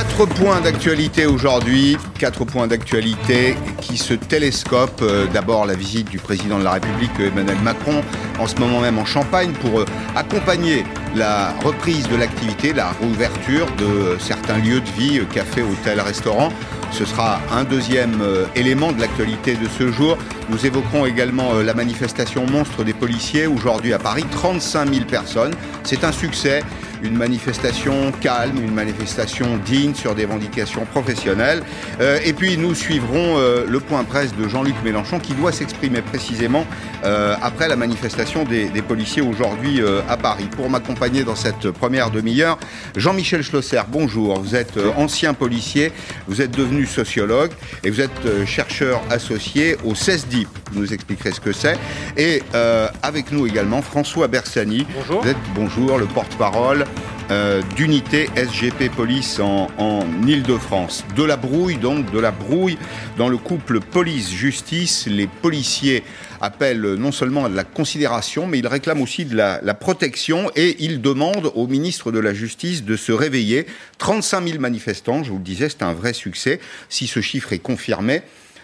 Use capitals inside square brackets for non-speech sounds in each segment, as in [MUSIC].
Quatre points d'actualité aujourd'hui, quatre points d'actualité qui se télescopent. Euh, D'abord la visite du président de la République Emmanuel Macron en ce moment même en Champagne pour euh, accompagner la reprise de l'activité, la réouverture de certains lieux de vie, euh, cafés, hôtels, restaurants. Ce sera un deuxième euh, élément de l'actualité de ce jour. Nous évoquerons également euh, la manifestation monstre des policiers aujourd'hui à Paris, 35 000 personnes. C'est un succès, une manifestation calme, une manifestation digne sur des revendications professionnelles. Euh, et puis nous suivrons euh, le point presse de Jean-Luc Mélenchon qui doit s'exprimer précisément euh, après la manifestation des, des policiers aujourd'hui euh, à Paris. Pour m'accompagner dans cette première demi-heure, Jean-Michel Schlosser, bonjour. Vous êtes euh, ancien policier, vous êtes devenu sociologue et vous êtes euh, chercheur associé au CESDIP. Vous nous expliquerez ce que c'est. Et euh, avec nous également François Bersani. Bonjour. Vous êtes, bonjour, le porte-parole euh, d'unité SGP Police en, en Ile-de-France. De la brouille, donc, de la brouille dans le couple police-justice. Les policiers appellent non seulement à de la considération, mais ils réclament aussi de la, la protection et ils demandent au ministre de la Justice de se réveiller. 35 000 manifestants, je vous le disais, c'est un vrai succès. Si ce chiffre est confirmé,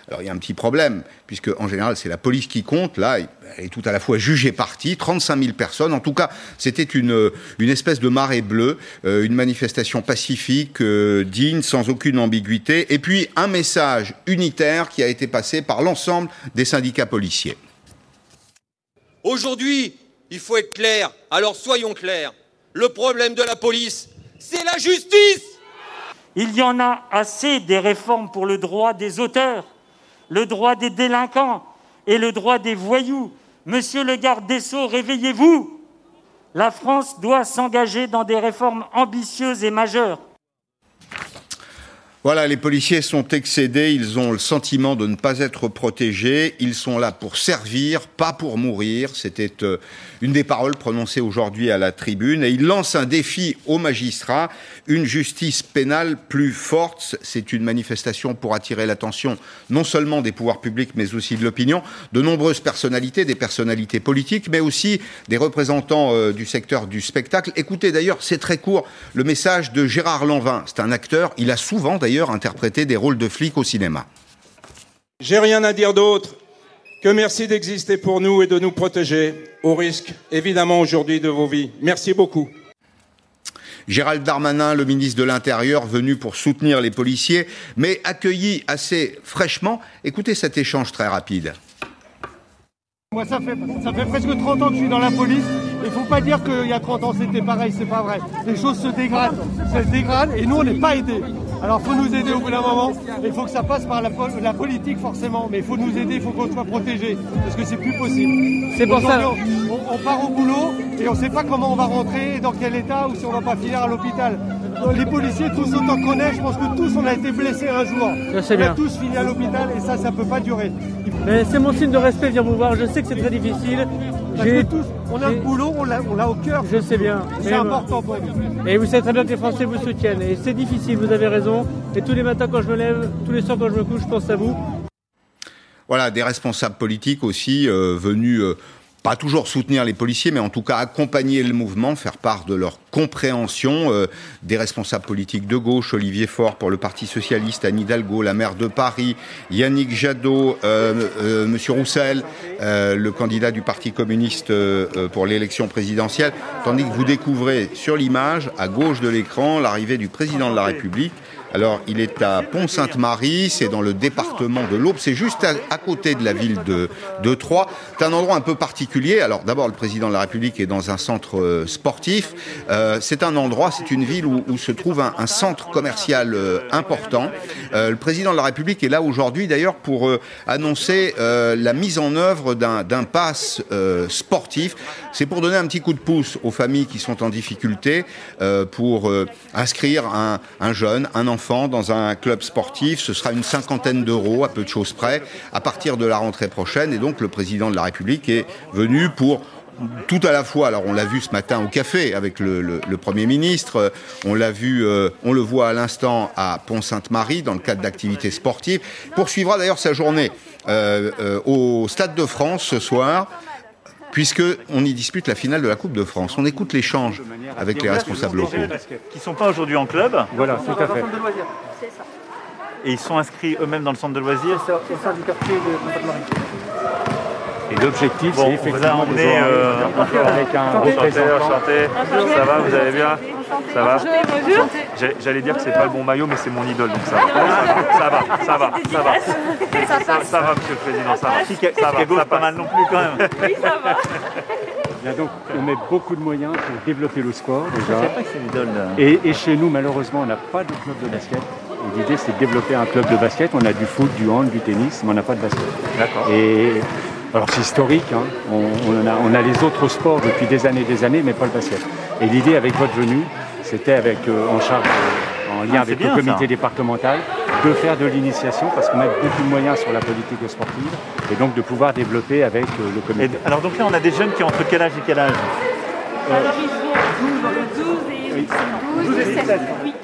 alors il y a un petit problème, puisque en général c'est la police qui compte. Là, elle est tout à la fois jugée partie, 35 000 personnes. En tout cas, c'était une, une espèce de marée bleue, euh, une manifestation pacifique, euh, digne, sans aucune ambiguïté. Et puis un message unitaire qui a été passé par l'ensemble des syndicats policiers. Aujourd'hui, il faut être clair. Alors soyons clairs. Le problème de la police, c'est la justice. Il y en a assez des réformes pour le droit des auteurs, le droit des délinquants et le droit des voyous. Monsieur le garde des Sceaux, réveillez-vous. La France doit s'engager dans des réformes ambitieuses et majeures. Voilà, les policiers sont excédés, ils ont le sentiment de ne pas être protégés, ils sont là pour servir, pas pour mourir. C'était euh, une des paroles prononcées aujourd'hui à la tribune. Et ils lancent un défi aux magistrats, une justice pénale plus forte. C'est une manifestation pour attirer l'attention non seulement des pouvoirs publics, mais aussi de l'opinion, de nombreuses personnalités, des personnalités politiques, mais aussi des représentants euh, du secteur du spectacle. Écoutez d'ailleurs, c'est très court, le message de Gérard Lanvin. C'est un acteur, il a souvent d'ailleurs interprété des rôles de flics au cinéma. J'ai rien à dire d'autre que merci d'exister pour nous et de nous protéger, au risque évidemment aujourd'hui de vos vies. Merci beaucoup. Gérald Darmanin, le ministre de l'Intérieur, venu pour soutenir les policiers, mais accueilli assez fraîchement. Écoutez cet échange très rapide. Moi, ça fait, ça fait presque 30 ans que je suis dans la police. Il faut pas dire qu'il y a 30 ans c'était pareil, c'est pas vrai. Les choses se dégradent. Ça se dégrade et nous, on n'est pas aidés. Alors, faut nous aider au bout d'un moment. Il faut que ça passe par la, pol- la politique, forcément. Mais il faut nous aider, il faut qu'on soit protégés. Parce que c'est plus possible. C'est pour ça- On, on part au boulot et on sait pas comment on va rentrer, dans quel état, ou si on va pas finir à l'hôpital. Les policiers, tous autant qu'on est, je pense que tous on a été blessés un jour. Je sais on bien. a tous fini à l'hôpital et ça, ça peut pas durer. Mais c'est mon signe de respect, viens vous voir. Je sais que c'est très difficile. Parce J'ai- que tous, on a le boulot, on l'a, on l'a au cœur. Je sais bien. C'est Mais, important pour nous. Et vous savez très bien que les Français vous soutiennent. Et c'est difficile, vous avez raison. Et tous les matins quand je me lève, tous les soirs quand je me couche, je pense à vous. Voilà, des responsables politiques aussi euh, venus euh, pas toujours soutenir les policiers, mais en tout cas accompagner le mouvement, faire part de leur compréhension. euh, des responsables politiques de gauche, Olivier Faure pour le Parti socialiste, Anne Hidalgo, la maire de Paris, Yannick Jadot, euh, euh, Monsieur Roussel, le candidat du Parti communiste pour l'élection présidentielle, tandis que vous découvrez sur l'image, à gauche de l'écran, l'arrivée du président de la République. Alors, il est à Pont-Sainte-Marie, c'est dans le département de l'Aube, c'est juste à, côté de la ville de, Troyes. C'est un endroit un peu particulier. Alors, d'abord, le président de la République est dans un centre euh, sportif. Euh, c'est un endroit, c'est une ville où, se trouve un, centre commercial euh, important. Le président de la République est là aujourd'hui, d'ailleurs, pour annoncer la mise en œuvre d'un pass sportif. C'est pour donner un petit coup de pouce aux familles qui sont en difficulté, pour inscrire un jeune, un enfant dans un club sportif. Ce sera une cinquantaine d'euros, à peu de choses près, à partir de la rentrée prochaine. Et donc, le président de la République est venu pour tout à la fois, alors on l'a vu ce matin au café avec le, Premier ministre, euh, on l'a vu, euh, on le voit à l'instant à Pont-Sainte-Marie dans le cadre d'activités sportives, poursuivra d'ailleurs sa journée euh, au Stade de France ce soir, puisqu'on y dispute la finale de la Coupe de France. On écoute l'échange avec les responsables locaux. Qui ne sont pas aujourd'hui en club. Voilà, tout à fait. Et ils sont inscrits eux-mêmes dans le centre de loisirs. Au sein du quartier de et l'objectif, bon, c'est effectivement on vous a emmené euh, avec un ça va, vous allez bien Ça va J'allais dire que c'est pas le bon maillot, mais c'est mon idole, donc ça va. Ça va, ça va, ça va. Ça, ça va, monsieur le président, ça va. Ça va, ça pas mal non plus quand même. Oui, ça va. Bien donc, on met beaucoup de moyens pour développer le sport déjà. Et, et chez nous, malheureusement, on n'a pas de club de basket. Et L'idée, c'est de développer un club de basket. On a du foot, du hand, du tennis, mais on n'a pas de basket. D'accord. Et alors c'est historique, hein. on, on a, on, a, les autres sports depuis des années et des années, mais pas le basket. Et l'idée avec votre venue, c'était avec euh, en charge, euh, en lien Ah, avec le comité ça. départemental, de faire de l'initiation parce qu'on met beaucoup de moyens sur la politique sportive et donc de pouvoir développer avec euh, le Et comité. alors donc là, on a des jeunes qui ont entre quel âge et quel âge? Alors ils sont 12 et ils sont 12 et 16. Oui.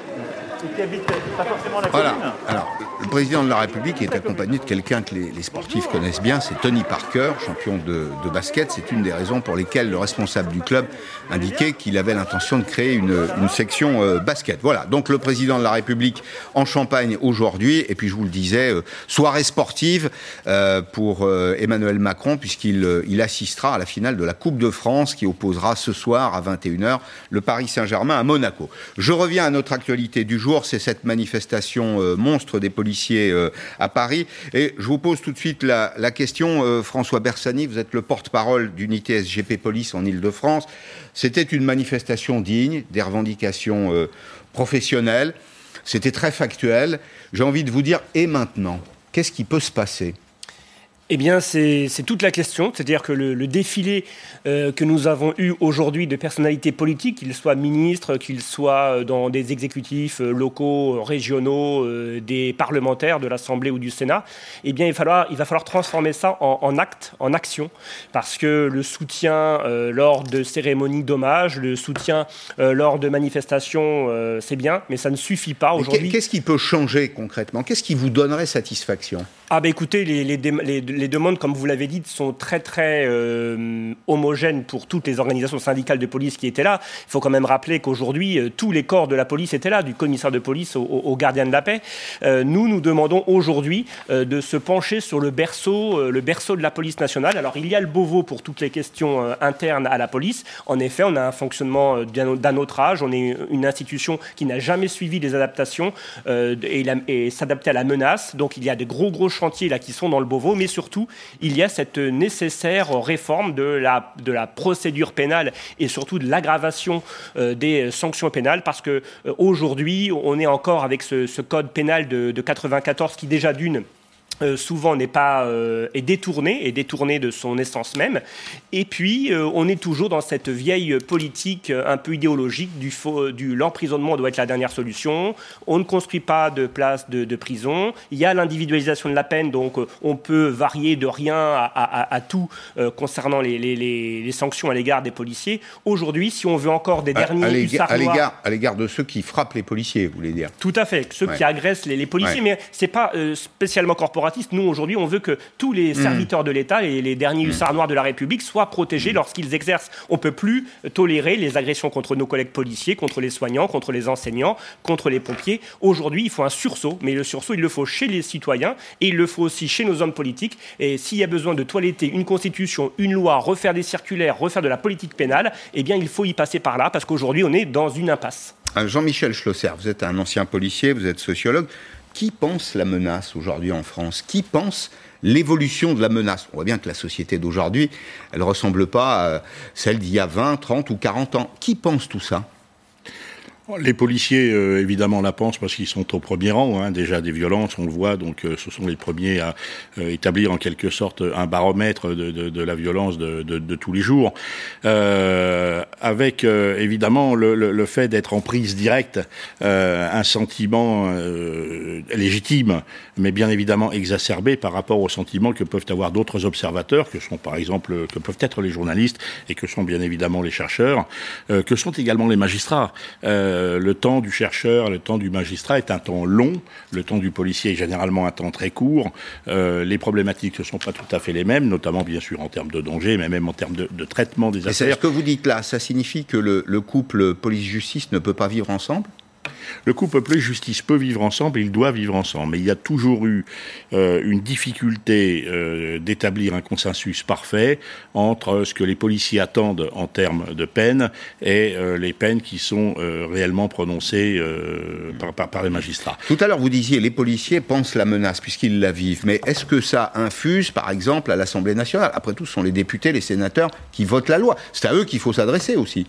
Et qui habitent pas forcément la Voilà. commune? Alors, président de la République est accompagné de quelqu'un que les, sportifs connaissent bien, c'est Tony Parker, champion de, basket. C'est une des raisons pour lesquelles le responsable du club indiquait qu'il avait l'intention de créer une, section euh, basket. Voilà. Donc, le président de la République en Champagne aujourd'hui. Et puis, je vous le disais, euh, soirée sportive euh, pour Emmanuel Macron, puisqu'il il assistera à la finale de la Coupe de France qui opposera ce soir à 21h le Paris Saint-Germain à Monaco. Je reviens à notre actualité du jour, c'est cette manifestation monstre des policiers euh, à Paris. Et je vous pose tout de suite la, la question, euh, François Bersani, vous êtes le porte-parole d'unité SGP Police en Ile-de-France. C'était une manifestation digne, des revendications euh, professionnelles, c'était très factuel. J'ai envie de vous dire, et maintenant, qu'est-ce qui peut se passer Eh bien, c'est toute la question. C'est-à-dire que le, le défilé euh, que nous avons eu aujourd'hui de personnalités politiques, qu'ils soient ministres, qu'ils soient euh, dans des exécutifs euh, locaux, régionaux, euh, des parlementaires de l'Assemblée ou du Sénat, eh bien, il va falloir, il va falloir transformer ça en, en acte, en action. Parce que le soutien euh, lors de cérémonies d'hommage, le soutien lors de manifestations, c'est bien, mais ça ne suffit pas aujourd'hui. Qu'est-ce qui peut changer concrètement? Qu'est-ce qui vous donnerait satisfaction? Ah bah écoutez, les, les, demandes, comme vous l'avez dit, sont très très euh, homogènes pour toutes les organisations syndicales de police qui étaient là. Il faut quand même rappeler qu'aujourd'hui, euh, tous les corps de la police étaient là, du commissaire de police au, gardien de la paix. Euh, nous, nous demandons aujourd'hui de se pencher sur le berceau, le berceau de la police nationale. Alors il y a le Beauvau pour toutes les questions internes à la police. En effet, on a un fonctionnement d'un autre âge. On est une institution qui n'a jamais suivi les adaptations et, s'adapter à la menace. Donc il y a des gros gros qui sont dans le Beauvau, mais surtout il y a cette nécessaire réforme de la, procédure pénale et surtout de l'aggravation euh, des sanctions pénales. Parce que euh, aujourd'hui on est encore avec ce, ce code pénal de, de 94 qui déjà d'une euh, souvent n'est pas euh, est détourné est détourné de son essence même. Et puis euh, on est toujours dans cette vieille politique un peu idéologique du faux, du l'emprisonnement doit être la dernière solution. On ne construit pas de place de, de prison. Il y a l'individualisation de la peine donc on peut varier de rien à, à- à tout concernant les, les- les- les sanctions à l'égard des policiers. Aujourd'hui si on veut encore des derniers à l'égard- hussards à noirs- l'égard à l'égard de ceux qui frappent les policiers, vous voulez dire? Tout à fait, ceux Ouais. qui agressent les, policiers, Ouais. mais c'est pas spécialement corporatiste. Nous, aujourd'hui, on veut que tous les Mm. serviteurs de l'État et les derniers hussards noirs de la République soient protégés Mm. lorsqu'ils exercent. On peut plus tolérer les agressions contre nos collègues policiers, contre les soignants, contre les enseignants, contre les pompiers. Aujourd'hui, il faut un sursaut, mais le sursaut, il le faut chez les citoyens et il le faut aussi chez nos hommes politiques. Et s'il y a besoin de toiletter une constitution, une loi, refaire des circulaires, refaire de la politique pénale, eh bien, il faut y passer par là parce qu'aujourd'hui, on est dans une impasse. Euh, Jean-Michel Schlosser, vous êtes un ancien policier, vous êtes sociologue. Qui pense la menace aujourd'hui en France? Qui pense l'évolution de la menace? On voit bien que la société d'aujourd'hui, elle ne ressemble pas à celle d'il y a 20, 30 ou 40 ans. Qui pense tout ça? Les policiers, euh, évidemment, la pensent parce qu'ils sont au premier rang. Hein, déjà des violences, on le voit, donc euh, ce sont les premiers à euh, établir en quelque sorte un baromètre de, de, de la violence de, de, tous les jours. Euh, avec euh, évidemment le, le, le fait d'être en prise directe, euh, un sentiment légitime, mais bien évidemment exacerbé par rapport aux sentiments que peuvent avoir d'autres observateurs, que sont par exemple que peuvent être les journalistes et que sont bien évidemment les chercheurs, que sont également les magistrats. Euh, le temps du chercheur, le temps du magistrat est un temps long. Le temps du policier est généralement un temps très court. Euh, les problématiques ne sont pas tout à fait les mêmes, notamment bien sûr en termes de danger, mais même en termes de, de traitement des affaires. Ce que vous dites là, ça signifie que le, le couple police-justice ne peut pas vivre ensemble? Le couple police-justice peut vivre ensemble il doit vivre ensemble. Mais il y a toujours eu euh, une difficulté euh, d'établir un consensus parfait entre ce que les policiers attendent en termes de peine et euh, les peines qui sont réellement prononcées par, par, les magistrats. Tout à l'heure, vous disiez les policiers pensent la menace puisqu'ils la vivent. Mais est-ce que ça infuse, par exemple, à l'Assemblée nationale? Après tout, ce sont les députés, les sénateurs qui votent la loi. C'est à eux qu'il faut s'adresser aussi.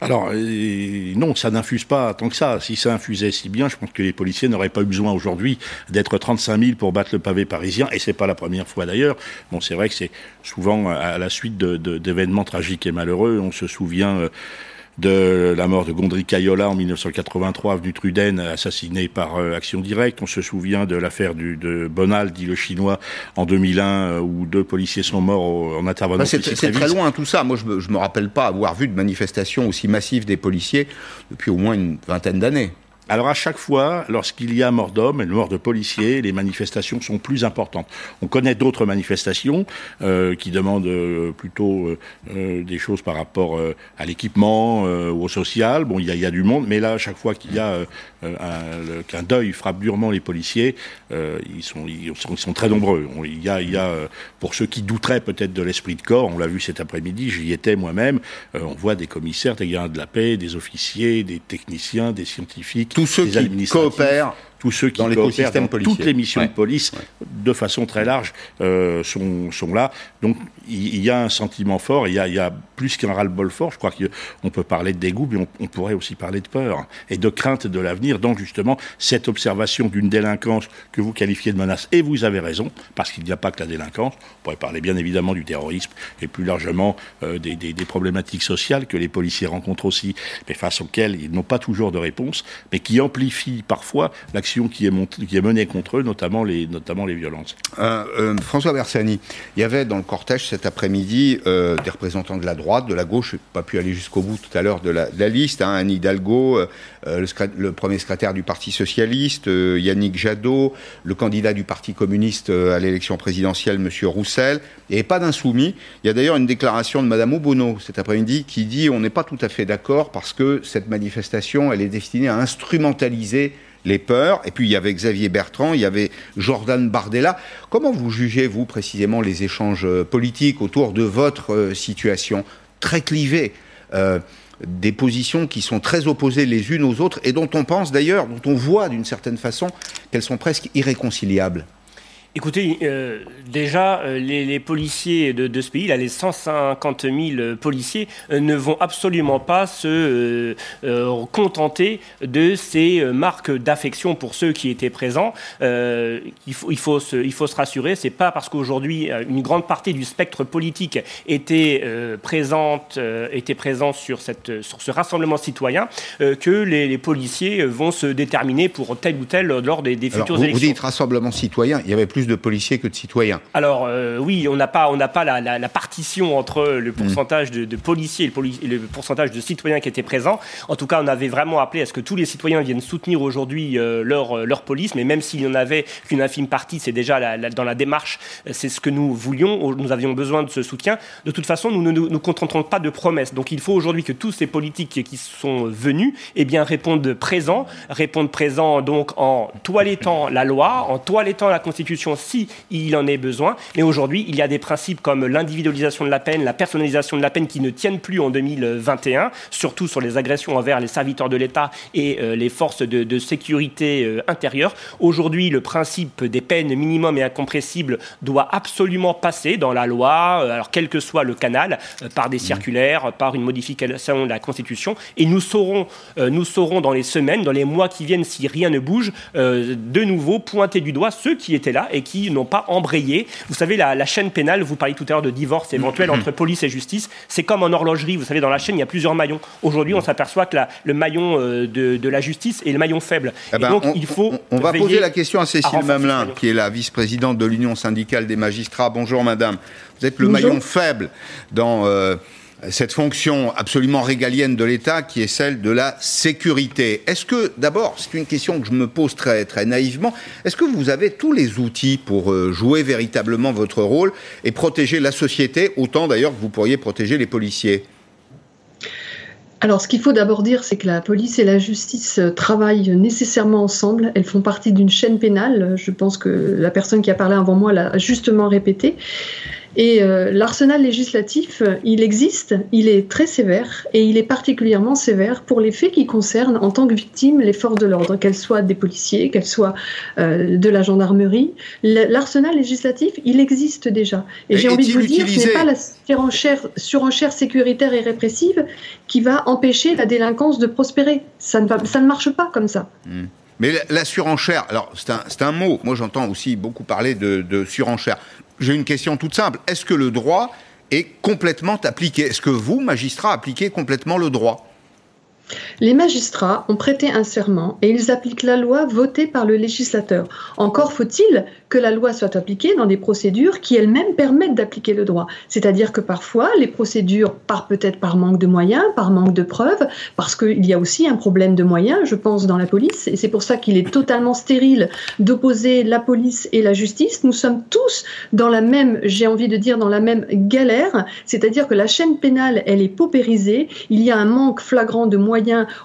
Alors, euh, non, ça n'infuse pas tant que ça. Si ça infusait si bien, je pense que les policiers n'auraient pas eu besoin aujourd'hui d'être 35 000 pour battre le pavé parisien, et c'est pas la première fois d'ailleurs. Bon, c'est vrai que c'est souvent à la suite d'événements tragiques et malheureux. On se souvient euh, de la mort de Gondry Cayola en 1983, avenue Truden, assassiné par euh, Action Directe. On se souvient de l'affaire de Bonal, dit le chinois, en 2001, euh, où deux policiers sont morts en intervenant. c'est très loin tout ça. Moi, je ne me rappelle pas avoir vu de manifestation aussi massive des policiers depuis au moins une vingtaine d'années. Alors à chaque fois, lorsqu'il y a mort d'homme et mort de policiers, les manifestations sont plus importantes. On connaît d'autres manifestations euh, qui demandent euh, plutôt euh, des choses par rapport à l'équipement ou au social. Bon, il y, a, du monde, mais là, à chaque fois qu'il y a qu'un deuil frappe durement les policiers, ils sont, très nombreux. Il y a, pour ceux qui douteraient peut-être de l'esprit de corps, on l'a vu cet après-midi, j'y étais moi-même. on voit des commissaires, des gardes de la paix, des officiers, des techniciens, des scientifiques tous ceux qui coopèrent tous ceux qui dans dans toutes les missions de police, de façon très large, euh, sont, sont, là. Donc il y, a un sentiment fort, il y a, y a plus qu'un ras-le-bol fort. Je crois qu'on peut parler de dégoût, mais on, pourrait aussi parler de peur et de crainte de l'avenir. Donc justement, cette observation d'une délinquance que vous qualifiez de menace, et vous avez raison, parce qu'il n'y a pas que la délinquance, on pourrait parler bien évidemment du terrorisme et plus largement euh, des, des, des, problématiques sociales que les policiers rencontrent aussi, mais face auxquelles ils n'ont pas toujours de réponse, mais qui amplifient parfois l'action qui est, qui est menée contre eux, notamment les, notamment les violences. Euh, euh, François Bersani, il y avait dans le cortège cet après-midi euh, des représentants de la droite, de la gauche, je n'ai pas pu aller jusqu'au bout tout à l'heure de la, liste, hein, Anne Hidalgo, le, premier secrétaire du Parti Socialiste, Yannick Jadot, le candidat du Parti communiste à l'élection présidentielle, M. Roussel, et pas d'insoumis. Il y a d'ailleurs une déclaration de Mme Obono cet après-midi qui dit on n'est pas tout à fait d'accord parce que cette manifestation, elle est destinée à instrumentaliser les peurs. Et puis il y avait Xavier Bertrand, il y avait Jordan Bardella. Comment vous jugez, vous, précisément, les échanges euh, politiques autour de votre euh, situation très clivée euh, des positions qui sont très opposées les unes aux autres et dont on pense d'ailleurs, dont on voit d'une certaine façon qu'elles sont presque irréconciliables? Écoutez, euh, déjà, euh, les, policiers de, ce pays, là, les 150 000 policiers, euh, ne vont absolument pas se contenter de ces marques d'affection pour ceux qui étaient présents. il, faut, il, faut se, il faut se rassurer, c'est pas parce qu'aujourd'hui une grande partie du spectre politique était présente, était présent sur, cette, sur ce rassemblement citoyen que les, policiers vont se déterminer pour tel ou tel lors des, des futures élections. Vous dites rassemblement citoyen, il y avait plus de policiers que de citoyens. Alors euh, oui, on n'a pas, on pas la, partition entre le pourcentage de, policiers et le, pourcentage de citoyens qui étaient présents. En tout cas, on avait vraiment appelé à ce que tous les citoyens viennent soutenir aujourd'hui euh, leur, leur police, mais même s'il n'y en avait qu'une infime partie, c'est déjà dans la démarche, c'est ce que nous voulions, nous avions besoin de ce soutien. De toute façon, nous ne nous, contenterons pas de promesses. Donc il faut aujourd'hui que tous ces politiques qui sont venus eh bien, répondent présent, répondent présent donc en toilettant la loi, en toilettant la Constitution si il en est besoin. Mais aujourd'hui, il y a des principes comme l'individualisation de la peine, la personnalisation de la peine qui ne tiennent plus en 2021, surtout sur les agressions envers les serviteurs de l'État et euh, les forces de, sécurité euh, intérieure. Aujourd'hui, le principe des peines minimum et incompressibles doit absolument passer dans la loi, euh, alors quel que soit le canal, par des circulaires, par une modification de la Constitution. Et nous saurons, nous saurons dans les semaines, dans les mois qui viennent, si rien ne bouge, de nouveau pointer du doigt ceux qui étaient là et qui n'ont pas embrayé. Vous savez, la, chaîne pénale, vous parliez tout à l'heure de divorce éventuel entre police et justice, c'est comme en horlogerie. Vous savez, dans la chaîne, il y a plusieurs maillons. Aujourd'hui, on s'aperçoit que le maillon euh, de, la justice est le maillon faible. Eh ben, donc, on, il faut. On, va poser la question à Cécile Mamelin, qui est la vice-présidente de l'Union syndicale des magistrats. Bonjour, madame. Vous êtes le maillon faible dans. Euh, cette fonction absolument régalienne de l'État qui est celle de la sécurité. Est-ce que, d'abord, c'est une question que je me pose très, très naïvement, est-ce que vous avez tous les outils pour euh, jouer véritablement votre rôle et protéger la société, autant d'ailleurs que vous pourriez protéger les policiers? Alors, ce qu'il faut d'abord dire, c'est que la police et la justice euh, travaillent nécessairement ensemble. Elles font partie d'une chaîne pénale. Je pense que la personne qui a parlé avant moi l'a justement répété. Et euh, l'arsenal législatif, il existe, il est très sévère et il est particulièrement sévère pour les faits qui concernent en tant que victime les forces de l'ordre, qu'elles soient des policiers, qu'elles soient euh, de la gendarmerie. L'arsenal législatif, il existe déjà. Et, j'ai envie de vous dire, ce n'est pas la surenchère, surenchère sécuritaire et répressive qui va empêcher la délinquance de prospérer. Ça ne, va, ça ne marche pas comme ça. Hmm. Mais la, surenchère, alors c'est un, un, mot, moi j'entends aussi beaucoup parler de, de surenchère j'ai une question toute simple. Est-ce que le droit est complètement appliqué? Est-ce que vous, magistrats, appliquez complètement le droit? Les magistrats ont prêté un serment et ils appliquent la loi votée par le législateur. Encore faut-il que la loi soit appliquée dans des procédures qui elles-mêmes permettent d'appliquer le droit. C'est-à-dire que parfois, les procédures, par peut-être par manque de moyens, par manque de preuves, parce qu'il y a aussi un problème de moyens, je pense, dans la police, et c'est pour ça qu'il est totalement stérile d'opposer la police et la justice. Nous sommes tous dans la même, j'ai envie de dire, dans la même galère, c'est-à-dire que la chaîne pénale, elle est paupérisée, il y a un manque flagrant de moyens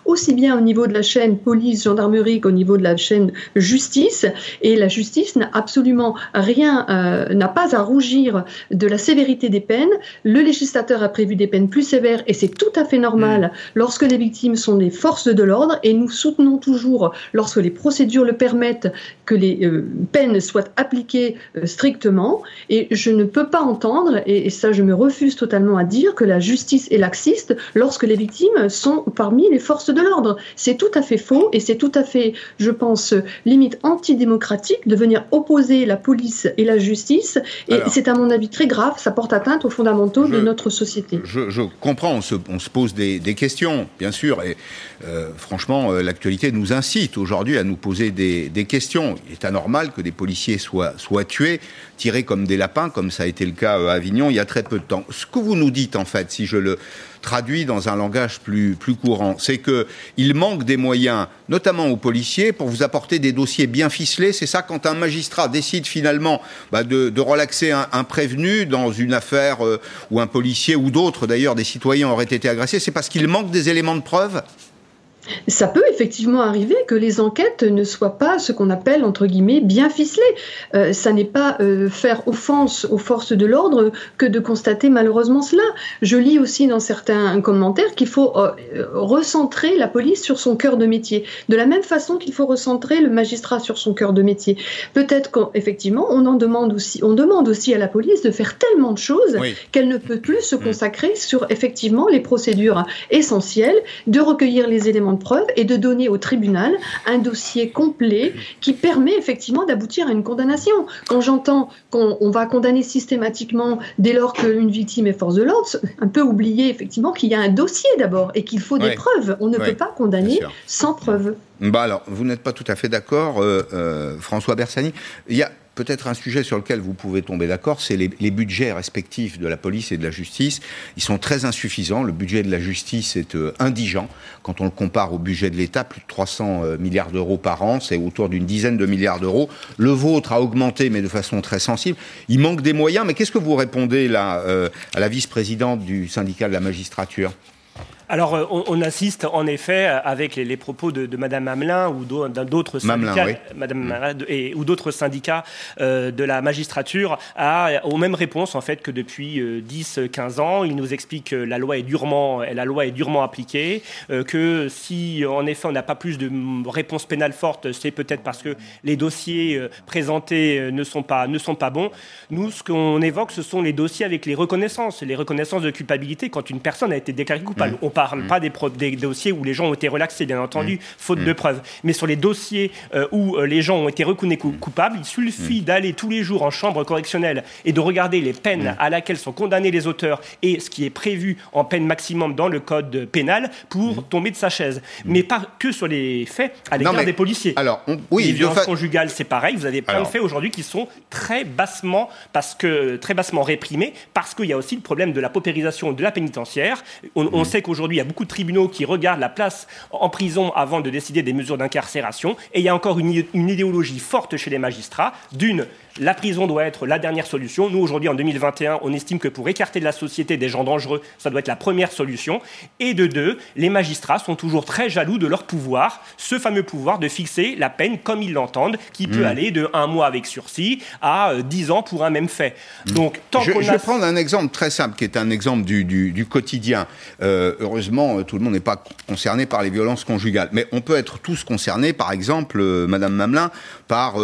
aussi bien au niveau de la chaîne police, gendarmerie qu'au niveau de la chaîne justice. Et la justice n'a absolument rien, euh, n'a pas à rougir de la sévérité des peines. Le législateur a prévu des peines plus sévères et c'est tout à fait normal mm. lorsque les victimes sont des forces de l'ordre. Et nous soutenons toujours, lorsque les procédures le permettent, que les euh, peines soient appliquées euh, strictement. Et je ne peux pas entendre, et, et ça je me refuse totalement à dire, que la justice est laxiste lorsque les victimes sont parmi les forces de l'ordre. C'est tout à fait faux et c'est tout à fait, je pense, limite antidémocratique de venir opposer la police et la justice. Et c'est à mon avis très grave, ça porte atteinte aux fondamentaux de notre société. Je, comprends, on se, pose des, questions, bien sûr, et euh, franchement, euh, l'actualité nous incite aujourd'hui à nous poser des, questions. Il est anormal que des policiers soient, soient tués, tirés comme des lapins, comme ça a été le cas à Avignon il y a très peu de temps. Ce que vous nous dites, en fait, si je le traduit dans un langage plus, plus courant. C'est qu'il manque des moyens, notamment aux policiers, pour vous apporter des dossiers bien ficelés. C'est ça quand un magistrat décide finalement bah, de, relaxer un, prévenu dans une affaire euh, où un policier ou d'autres, d'ailleurs, des citoyens auraient été agressés, c'est parce qu'il manque des éléments de preuve? Ça peut effectivement arriver que les enquêtes ne soient pas ce qu'on appelle, entre guillemets, bien ficelées. Euh, ça n'est pas euh, faire offense aux forces de l'ordre que de constater malheureusement cela. Je lis aussi dans certains commentaires qu'il faut euh, recentrer la police sur son cœur de métier, de la même façon qu'il faut recentrer le magistrat sur son cœur de métier. Peut-être qu'effectivement, on en demande aussi, on demande aussi à la police de faire tellement de choses qu'elle ne peut plus se mm. consacrer sur effectivement les procédures essentielles, de recueillir les éléments de preuve et de donner au tribunal un dossier complet qui permet effectivement d'aboutir à une condamnation. Quand j'entends qu'on va condamner systématiquement dès lors qu'une victime est force de l'ordre, un peu oublier effectivement qu'il y a un dossier d'abord et qu'il faut des preuves. On ne peut pas condamner sans preuves. Bah alors, vous n'êtes pas tout à fait d'accord, euh, euh, François Bersani. Il y a peut-être un sujet sur lequel vous pouvez tomber d'accord, c'est les, budgets respectifs de la police et de la justice. Ils sont très insuffisants. Le budget de la justice est euh, indigent. Quand on le compare au budget de l'État, plus de 300 euh, milliards d'euros par an, c'est autour d'une dizaine de milliards d'euros. Le vôtre a augmenté, mais de façon très sensible. Il manque des moyens. Mais qu'est-ce que vous répondez là euh, à la vice-présidente du syndicat de la magistrature? Alors, euh, on, assiste en effet avec les, propos de, Madame Hamelin ou d'autres syndicats, Madame mm. et, ou d'autres syndicats euh, de la magistrature à, aux mêmes réponses en fait que depuis 10-15 euh, ans. Ils nous expliquent que la loi est durement, la loi est durement appliquée, que si en effet on n'a pas plus de réponses pénales fortes, c'est peut-être parce que les dossiers présentés ne sont pas ne sont pas bons. Nous, ce qu'on évoque, ce sont les dossiers avec les reconnaissances, les reconnaissances de culpabilité quand une personne a été déclarée coupable. Mm parle pas des, des, dossiers où les gens ont été relaxés, bien entendu, faute de preuves. Mais sur les dossiers où les gens ont été reconnus coupables, il suffit d'aller tous les jours en chambre correctionnelle et de regarder les peines à laquelle sont condamnés les auteurs et ce qui est prévu en peine maximum dans le code pénal pour tomber de sa chaise. Mais pas que sur les faits à l'égard des policiers. Alors, oui, les violences conjugales, c'est pareil. Vous avez plein de faits aujourd'hui qui sont très bassement, parce que, très bassement réprimés, parce qu'il y a aussi le problème de la paupérisation de la pénitentiaire. On, sait qu'aujourd'hui, il y a beaucoup de tribunaux qui regardent la place en prison avant de décider des mesures d'incarcération. Et il y a encore une, une idéologie forte chez les magistrats. D'une, la prison doit être la dernière solution. Nous, aujourd'hui, en 2021, on estime que pour écarter de la société des gens dangereux, ça doit être la première solution. Et de deux, les magistrats sont toujours très jaloux de leur pouvoir, ce fameux pouvoir de fixer la peine comme ils l'entendent, qui peut hmm. aller de un mois avec sursis à euh, dix ans pour un même fait. Hmm. Donc, tant je, je vais prendre un exemple très simple, qui est un exemple du, quotidien. Euh, heureusement, euh, tout le monde n'est pas concerné par les violences conjugales, mais on peut être tous concernés, par exemple, Madame Mamelin, par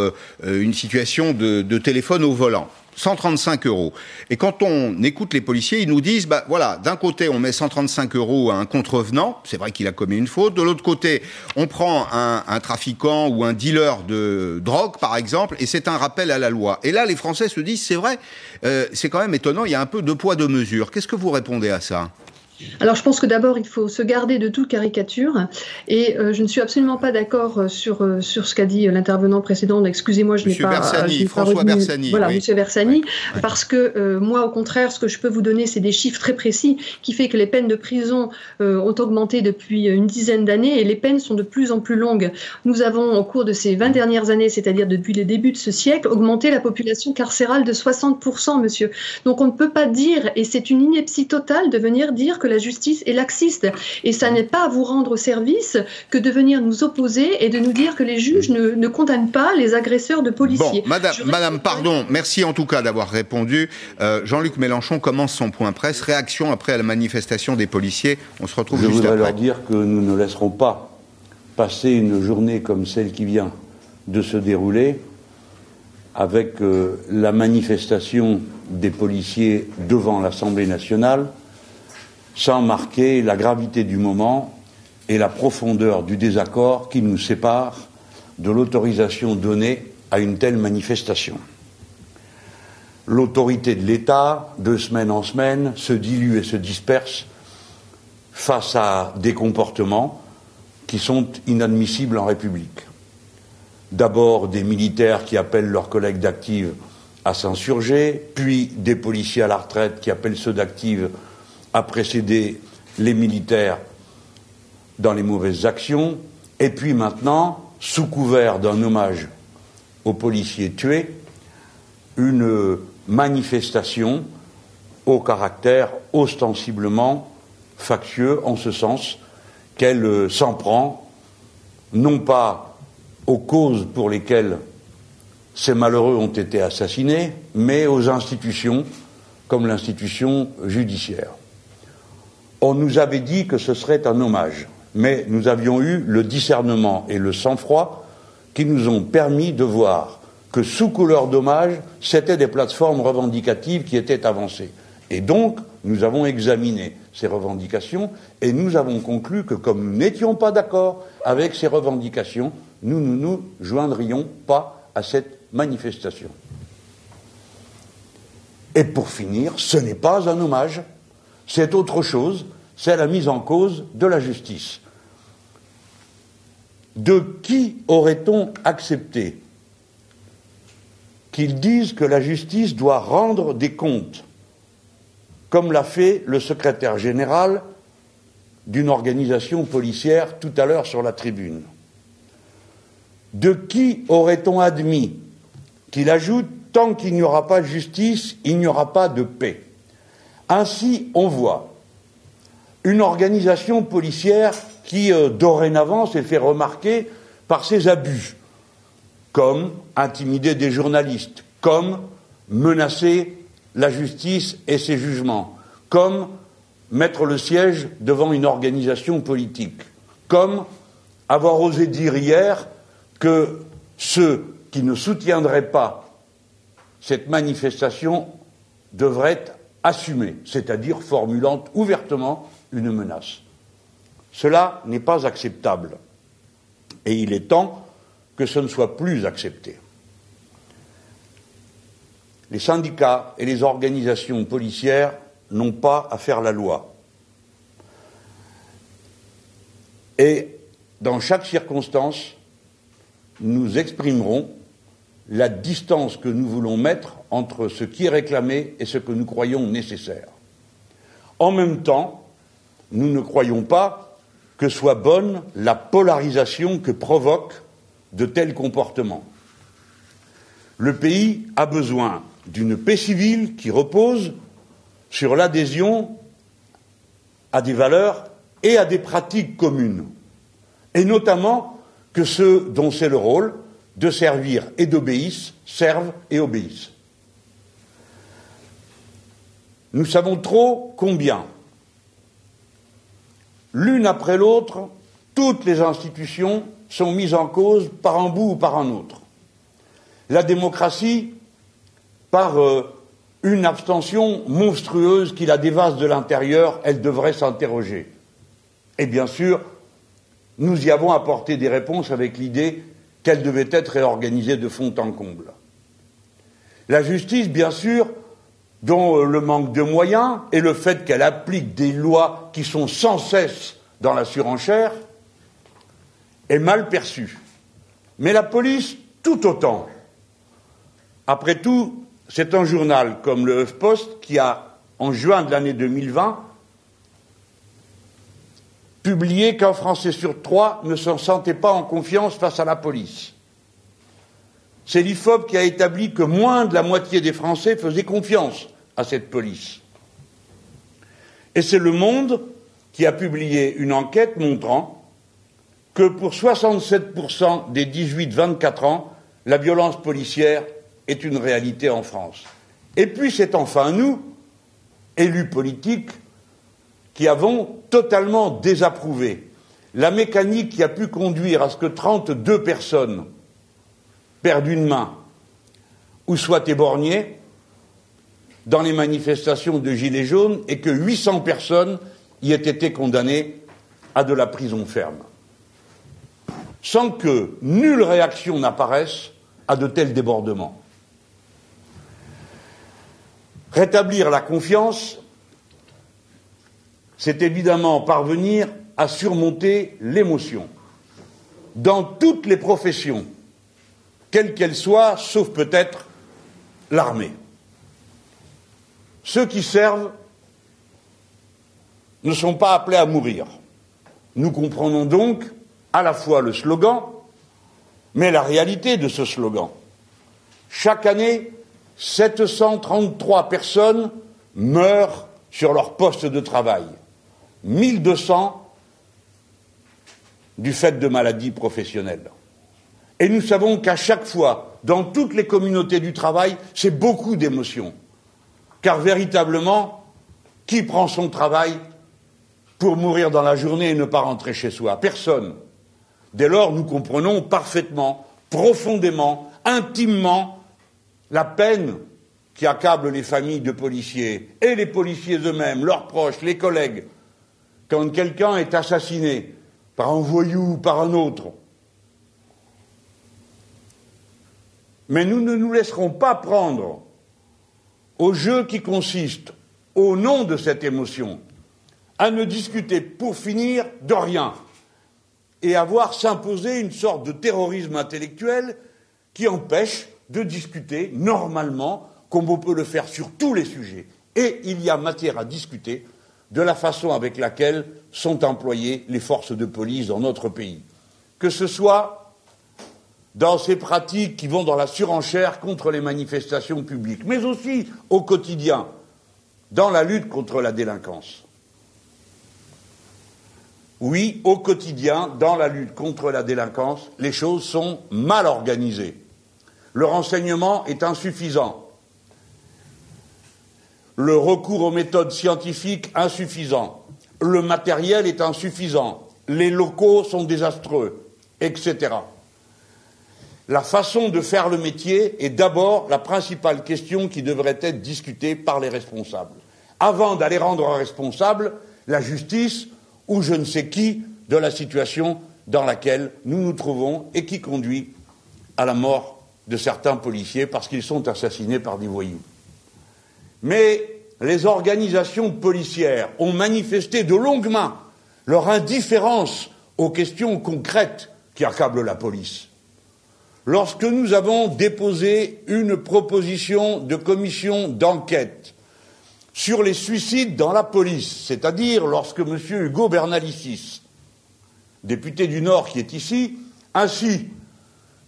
une situation de de, téléphone au volant. 135 euros. Et quand on écoute les policiers, ils nous disent, bah voilà, d'un côté on met 135 euros à un contrevenant, c'est vrai qu'il a commis une faute. De l'autre côté, on prend un, trafiquant ou un dealer de drogue, par exemple, et c'est un rappel à la loi. Et là, les Français se disent, c'est vrai, euh, c'est quand même étonnant, il y a un peu de poids de mesure. Qu'est-ce que vous répondez à ça? Alors je pense que d'abord il faut se garder de toute caricature et euh, je ne suis absolument pas d'accord euh, sur, euh, sur ce qu'a dit l'intervenant précédent. Excusez-moi, je n'ai pas, Bersani, François Bersani. Voilà, Monsieur Bersani, parce que moi au contraire, ce que je peux vous donner, c'est des chiffres très précis qui fait que les peines de prison ont augmenté depuis une dizaine d'années et les peines sont de plus en plus longues. Nous avons au cours de ces 20 dernières années, c'est-à-dire depuis les débuts de ce siècle, augmenté la population carcérale de 60%, monsieur. Donc on ne peut pas dire, et c'est une ineptie totale de venir dire que la justice est laxiste. Et ça n'est pas à vous rendre service que de venir nous opposer et de nous dire que les juges ne, condamnent pas les agresseurs de policiers. Bon, madame, madame pardon, merci en tout cas d'avoir répondu. Euh, Jean-Luc Mélenchon commence son point presse. Réaction après la manifestation des policiers. On se retrouve Je juste voudrais leur dire que nous ne laisserons pas passer une journée comme celle qui vient de se dérouler avec euh, la manifestation des policiers devant l'Assemblée nationale sans marquer la gravité du moment et la profondeur du désaccord qui nous sépare de l'autorisation donnée à une telle manifestation. L'autorité de l'État, de semaine en semaine, se dilue et se disperse face à des comportements qui sont inadmissibles en République. D'abord des militaires qui appellent leurs collègues d'active à s'insurger, puis des policiers à la retraite qui appellent ceux d'active a précédé les militaires dans les mauvaises actions, et puis maintenant, sous couvert d'un hommage aux policiers tués, une manifestation au caractère ostensiblement factieux, en ce sens qu'elle s'en prend non pas aux causes pour lesquelles ces malheureux ont été assassinés, mais aux institutions comme l'institution judiciaire. On nous avait dit que ce serait un hommage, mais nous avions eu le discernement et le sang-froid qui nous ont permis de voir que sous couleur d'hommage, c'était des plateformes revendicatives qui étaient avancées. Et donc, nous avons examiné ces revendications et nous avons conclu que comme nous n'étions pas d'accord avec ces revendications, nous ne nous joindrions pas à cette manifestation. Et pour finir, ce n'est pas un hommage, c'est autre chose, c'est la mise en cause de la justice. De qui aurait-on accepté qu'ils disent que la justice doit rendre des comptes, comme l'a fait le secrétaire général d'une organisation policière tout à l'heure sur la tribune? De qui aurait-on admis qu'il ajoute tant qu'il n'y aura pas de justice, il n'y aura pas de paix? Ainsi, on voit une organisation policière qui, euh, dorénavant, s'est fait remarquer par ses abus, comme intimider des journalistes, comme menacer la justice et ses jugements, comme mettre le siège devant une organisation politique, comme avoir osé dire hier que ceux qui ne soutiendraient pas cette manifestation devraient assumée, c'est-à-dire formulant ouvertement une menace. Cela n'est pas acceptable. Et il est temps que ce ne soit plus accepté. Les syndicats et les organisations policières n'ont pas à faire la loi. Et dans chaque circonstance, nous exprimerons la distance que nous voulons mettre entre ce qui est réclamé et ce que nous croyons nécessaire. En même temps, nous ne croyons pas que soit bonne la polarisation que provoque de tels comportements. Le pays a besoin d'une paix civile qui repose sur l'adhésion à des valeurs et à des pratiques communes, et notamment que ceux dont c'est le rôle de servir et d'obéissent servent et obéissent. Nous savons trop combien, l'une après l'autre, toutes les institutions sont mises en cause par un bout ou par un autre. La démocratie, par euh, une abstention monstrueuse qui la dévaste de l'intérieur, elle devrait s'interroger. Et bien sûr, nous y avons apporté des réponses avec l'idée qu'elle devait être réorganisée de fond en comble. La justice, bien sûr, dont euh, le manque de moyens et le fait qu'elle applique des lois qui sont sans cesse dans la surenchère, est mal perçue. Mais la police, tout autant. Après tout, c'est un journal comme le HuffPost qui a, en juin de l'année 2020, publié qu'un Français sur trois ne se sentait pas en confiance face à la police. C'est l'IFOP qui a établi que moins de la moitié des Français faisaient confiance à cette police. Et c'est Le Monde qui a publié une enquête montrant que pour 67% des 18-24 ans, la violence policière est une réalité en France. Et puis c'est enfin nous, élus politiques, qui avons totalement désapprouvé la mécanique qui a pu conduire à ce que 32 personnes perdent une main ou soient éborgnées dans les manifestations de Gilets jaunes et que 800 personnes y aient été condamnées à de la prison ferme. Sans que nulle réaction n'apparaisse à de tels débordements. Rétablir la confiance, c'est évidemment parvenir à surmonter l'émotion dans toutes les professions, quelles qu'elles soient, sauf peut-être l'armée. Ceux qui servent ne sont pas appelés à mourir. Nous comprenons donc à la fois le slogan, mais la réalité de ce slogan. Chaque année, 733 personnes meurent sur leur poste de travail, 1200 du fait de maladies professionnelles. Et nous savons qu'à chaque fois, dans toutes les communautés du travail, c'est beaucoup d'émotions. Car véritablement, qui prend son travail pour mourir dans la journée et ne pas rentrer chez soi? Personne. Dès lors, nous comprenons parfaitement, profondément, intimement la peine qui accable les familles de policiers et les policiers eux-mêmes, leurs proches, les collègues, quand quelqu'un est assassiné par un voyou ou par un autre. Mais nous ne nous laisserons pas prendre au jeu qui consiste, au nom de cette émotion, à ne discuter pour finir de rien et à voir s'imposer une sorte de terrorisme intellectuel qui empêche de discuter normalement, comme on peut le faire sur tous les sujets. Et il y a matière à discuter de la façon avec laquelle sont employées les forces de police dans notre pays. Que ce soit dans ces pratiques qui vont dans la surenchère contre les manifestations publiques, mais aussi au quotidien, dans la lutte contre la délinquance. Oui, au quotidien, dans la lutte contre la délinquance, les choses sont mal organisées. Le renseignement est insuffisant. Le recours aux méthodes scientifiques insuffisant. Le matériel est insuffisant. Les locaux sont désastreux, etc. La façon de faire le métier est d'abord la principale question qui devrait être discutée par les responsables. Avant d'aller rendre responsable la justice ou je ne sais qui de la situation dans laquelle nous nous trouvons et qui conduit à la mort de certains policiers parce qu'ils sont assassinés par des voyous. Mais les organisations policières ont manifesté de longue main leur indifférence aux questions concrètes qui accablent la police. Lorsque nous avons déposé une proposition de commission d'enquête sur les suicides dans la police, c'est-à-dire lorsque M. Hugo Bernalicis, député du Nord qui est ici, ainsi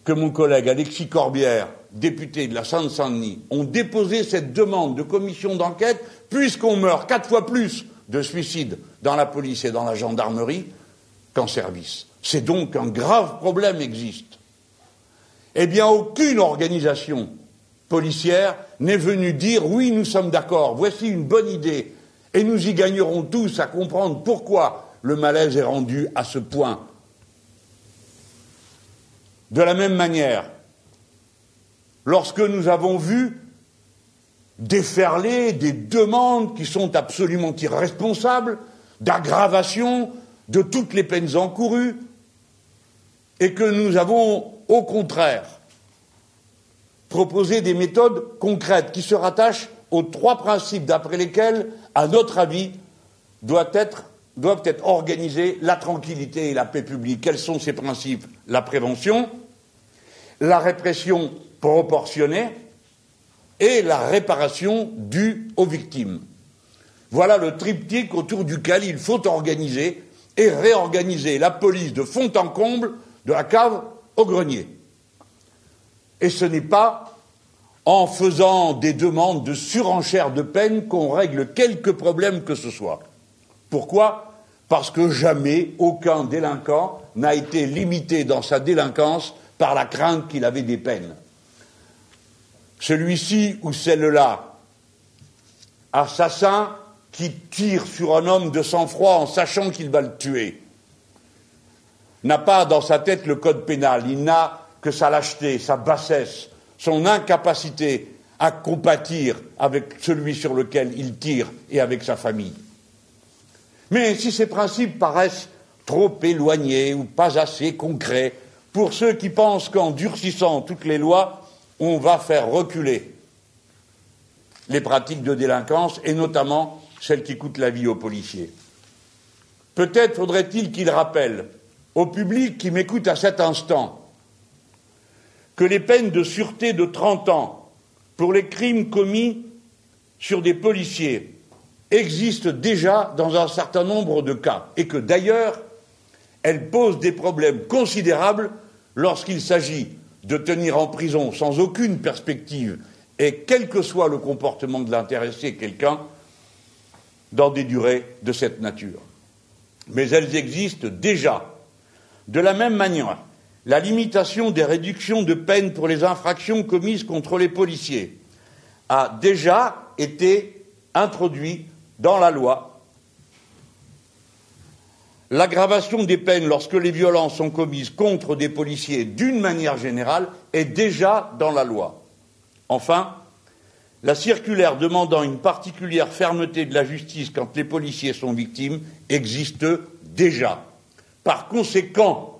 que mon collègue Alexis Corbière, député de la Seine-Saint-Denis, ont déposé cette demande de commission d'enquête, puisqu'on meurt quatre fois plus de suicides dans la police et dans la gendarmerie qu'en service. C'est donc un grave problème existe. Eh bien, aucune organisation policière n'est venue dire oui, nous sommes d'accord, voici une bonne idée, et nous y gagnerons tous à comprendre pourquoi le malaise est rendu à ce point. De la même manière, lorsque nous avons vu déferler des demandes qui sont absolument irresponsables, d'aggravation de toutes les peines encourues, et que nous avons, au contraire, proposé des méthodes concrètes qui se rattachent aux trois principes d'après lesquels, à notre avis, doivent être organisées la tranquillité et la paix publique. Quels sont ces principes? La prévention, la répression proportionnée et la réparation due aux victimes. Voilà le triptyque autour duquel il faut organiser et réorganiser la police de fond en comble, de la cave au grenier. Et ce n'est pas en faisant des demandes de surenchère de peine qu'on règle quelque problème que ce soit. Pourquoi? Parce que jamais aucun délinquant n'a été limité dans sa délinquance par la crainte qu'il avait des peines. Celui-ci ou celle-là, assassin qui tire sur un homme de sang-froid en sachant qu'il va le tuer, n'a pas dans sa tête le code pénal, il n'a que sa lâcheté, sa bassesse, son incapacité à compatir avec celui sur lequel il tire et avec sa famille. Mais si ces principes paraissent trop éloignés ou pas assez concrets, pour ceux qui pensent qu'en durcissant toutes les lois, on va faire reculer les pratiques de délinquance, et notamment celles qui coûtent la vie aux policiers. Peut-être faudrait-il qu'il rappelle au public qui m'écoute à cet instant que les peines de sûreté de 30 ans pour les crimes commis sur des policiers existe déjà dans un certain nombre de cas et que d'ailleurs elle pose des problèmes considérables lorsqu'il s'agit de tenir en prison sans aucune perspective et quel que soit le comportement de l'intéressé quelqu'un dans des durées de cette nature. Mais elles existent déjà. De la même manière, la limitation des réductions de peine pour les infractions commises contre les policiers a déjà été introduite dans la loi l'aggravation des peines lorsque les violences sont commises contre des policiers d'une manière générale est déjà dans la loi. Enfin, la circulaire demandant une particulière fermeté de la justice quand les policiers sont victimes existe déjà. Par conséquent,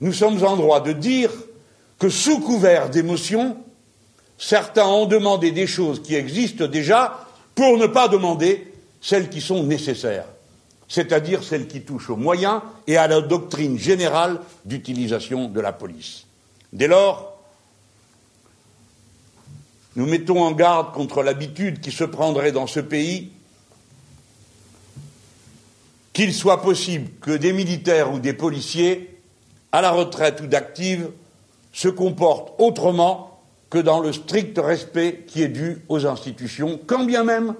nous sommes en droit de dire que sous couvert d'émotion, certains ont demandé des choses qui existent déjà pour ne pas demander celles qui sont nécessaires, c'est-à-dire celles qui touchent aux moyens et à la doctrine générale d'utilisation de la police. Dès lors, nous mettons en garde contre l'habitude qui se prendrait dans ce pays qu'il soit possible que des militaires ou des policiers, à la retraite ou d'active, se comportent autrement que dans le strict respect qui est dû aux institutions, quand bien même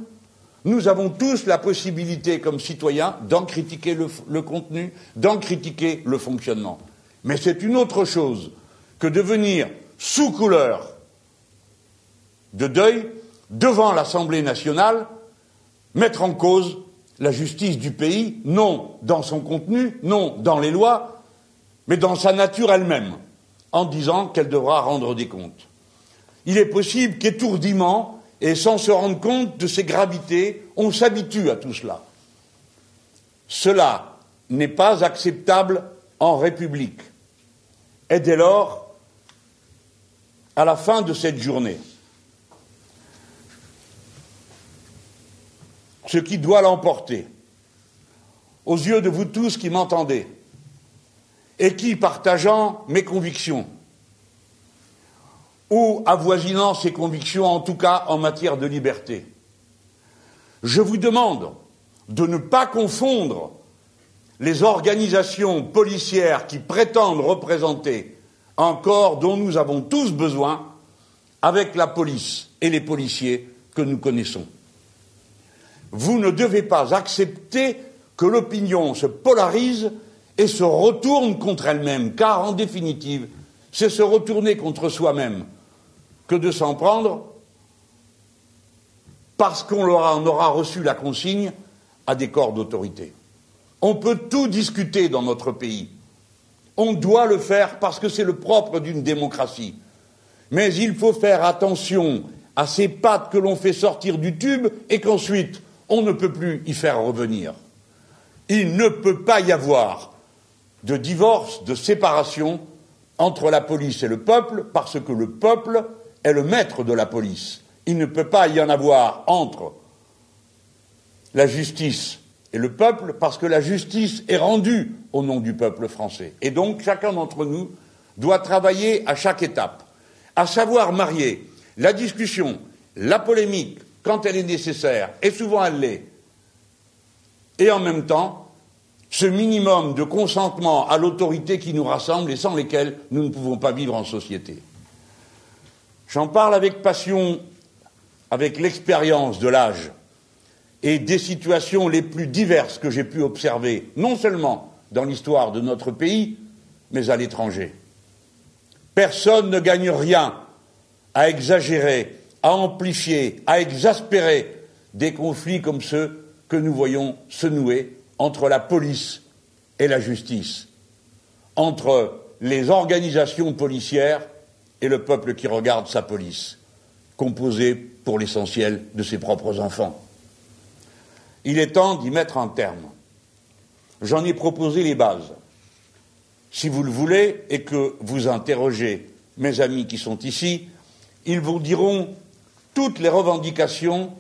nous avons tous la possibilité, comme citoyens, d'en critiquer le, contenu, d'en critiquer le fonctionnement. Mais c'est une autre chose que de venir, sous couleur de deuil, devant l'Assemblée nationale, mettre en cause la justice du pays, non dans son contenu, non dans les lois, mais dans sa nature elle-même, en disant qu'elle devra rendre des comptes. Il est possible qu'étourdiment, et sans se rendre compte de ses gravités, on s'habitue à tout cela. Cela n'est pas acceptable en République. Et dès lors, à la fin de cette journée, ce qui doit l'emporter, aux yeux de vous tous qui m'entendez, et qui, partageant mes convictions, ou avoisinant ces convictions, en tout cas en matière de liberté, je vous demande de ne pas confondre les organisations policières qui prétendent représenter un corps dont nous avons tous besoin avec la police et les policiers que nous connaissons. Vous ne devez pas accepter que l'opinion se polarise et se retourne contre elle-même, car en définitive, c'est se retourner contre soi-même que de s'en prendre parce qu'on en aura reçu la consigne à des corps d'autorité. On peut tout discuter dans notre pays. On doit le faire parce que c'est le propre d'une démocratie. Mais il faut faire attention à ces pattes que l'on fait sortir du tube et qu'ensuite on ne peut plus y faire revenir. Il ne peut pas y avoir de divorce, de séparation entre la police et le peuple parce que le peuple est le maître de la police. Il ne peut pas y en avoir entre la justice et le peuple parce que la justice est rendue au nom du peuple français. Et donc chacun d'entre nous doit travailler à chaque étape, à savoir marier la discussion, la polémique, quand elle est nécessaire, et souvent elle l'est, et en même temps ce minimum de consentement à l'autorité qui nous rassemble et sans lesquels nous ne pouvons pas vivre en société. J'en parle avec passion, avec l'expérience de l'âge et des situations les plus diverses que j'ai pu observer, non seulement dans l'histoire de notre pays, mais à l'étranger. Personne ne gagne rien à exagérer, à amplifier, à exaspérer des conflits comme ceux que nous voyons se nouer entre la police et la justice, entre les organisations policières et le peuple qui regarde sa police, composé pour l'essentiel de ses propres enfants. Il est temps d'y mettre un terme. J'en ai proposé les bases. Si vous le voulez et que vous interrogez mes amis qui sont ici, ils vous diront toutes les revendications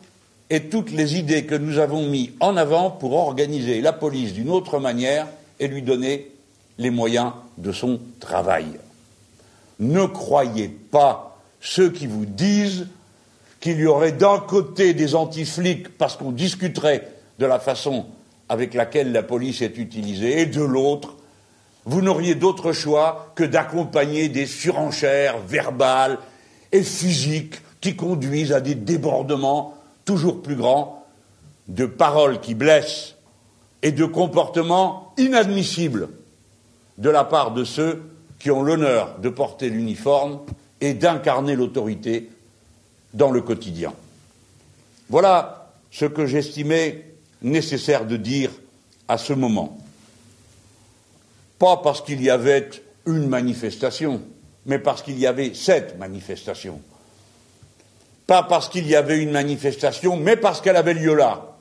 et toutes les idées que nous avons mis en avant pour organiser la police d'une autre manière et lui donner les moyens de son travail. Ne croyez pas ceux qui vous disent qu'il y aurait d'un côté des anti-flics parce qu'on discuterait de la façon avec laquelle la police est utilisée, et de l'autre, vous n'auriez d'autre choix que d'accompagner des surenchères verbales et physiques qui conduisent à des débordements toujours plus grands de paroles qui blessent et de comportements inadmissibles de la part de ceux qui ont l'honneur de porter l'uniforme et d'incarner l'autorité dans le quotidien. Voilà ce que j'estimais nécessaire de dire à ce moment. Pas parce qu'il y avait une manifestation, mais parce qu'il y avait cette manifestation. Pas parce qu'il y avait une manifestation, mais parce qu'elle avait lieu là,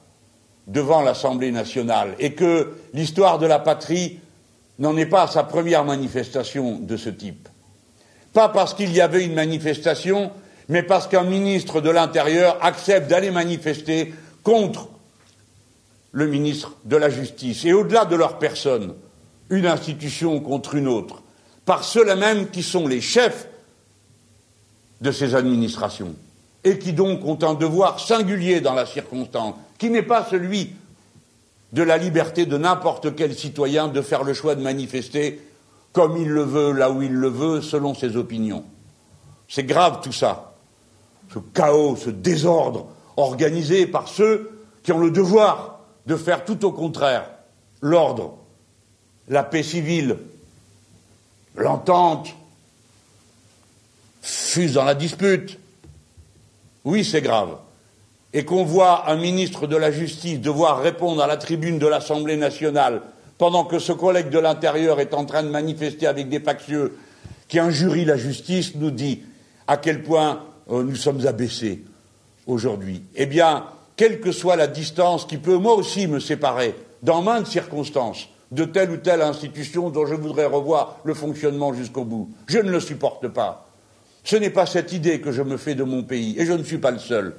devant l'Assemblée nationale, et que l'histoire de la patrie n'en est pas à sa première manifestation de ce type. Pas parce qu'il y avait une manifestation, mais parce qu'un ministre de l'Intérieur accepte d'aller manifester contre le ministre de la Justice, et au-delà de leur personne, une institution contre une autre, par ceux-là même qui sont les chefs de ces administrations, et qui donc ont un devoir singulier dans la circonstance, qui n'est pas celui de la liberté de n'importe quel citoyen de faire le choix de manifester comme il le veut, là où il le veut, selon ses opinions. C'est grave tout ça, ce chaos, ce désordre organisé par ceux qui ont le devoir de faire tout au contraire l'ordre, la paix civile, l'entente, fuse dans la dispute. Oui, c'est grave. Et qu'on voit un ministre de la Justice devoir répondre à la tribune de l'Assemblée nationale pendant que ce collègue de l'Intérieur est en train de manifester avec des factieux qui injurient la justice, nous dit à quel point euh, nous sommes abaissés aujourd'hui. Eh bien, quelle que soit la distance qui peut moi aussi me séparer, dans maintes circonstances, de telle ou telle institution dont je voudrais revoir le fonctionnement jusqu'au bout. Je ne le supporte pas. Ce n'est pas cette idée que je me fais de mon pays, et je ne suis pas le seul.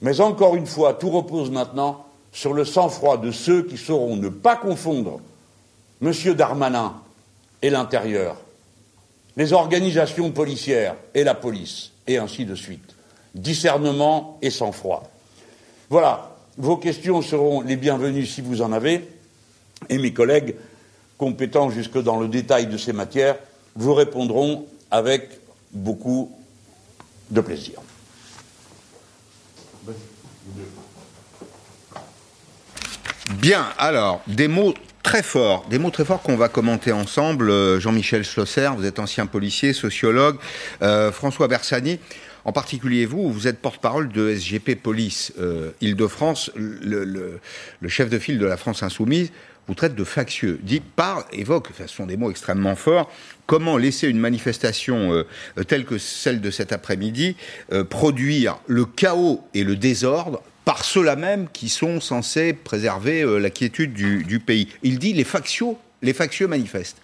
Mais encore une fois, tout repose maintenant sur le sang-froid de ceux qui sauront ne pas confondre M. Darmanin et l'intérieur, les organisations policières et la police, et ainsi de suite. Discernement et sang-froid. Voilà, vos questions seront les bienvenues si vous en avez, et mes collègues, compétents jusque dans le détail de ces matières, vous répondront avec beaucoup de plaisir. Bien, alors, des mots très forts, des mots très forts qu'on va commenter ensemble. Euh, Jean-Michel Schlosser, vous êtes ancien policier, sociologue. Euh, François Bersani, en particulier vous, vous êtes porte-parole de SGP Police euh, Île-de-France, le, chef de file de la France Insoumise vous traite de factieux, dit, parle, évoque, ce sont des mots extrêmement forts, comment laisser une manifestation euh, telle que celle de cet après-midi euh, produire le chaos et le désordre par ceux-là même qui sont censés préserver euh, la quiétude du, du, pays. Il dit les factieux, les factieux manifestent.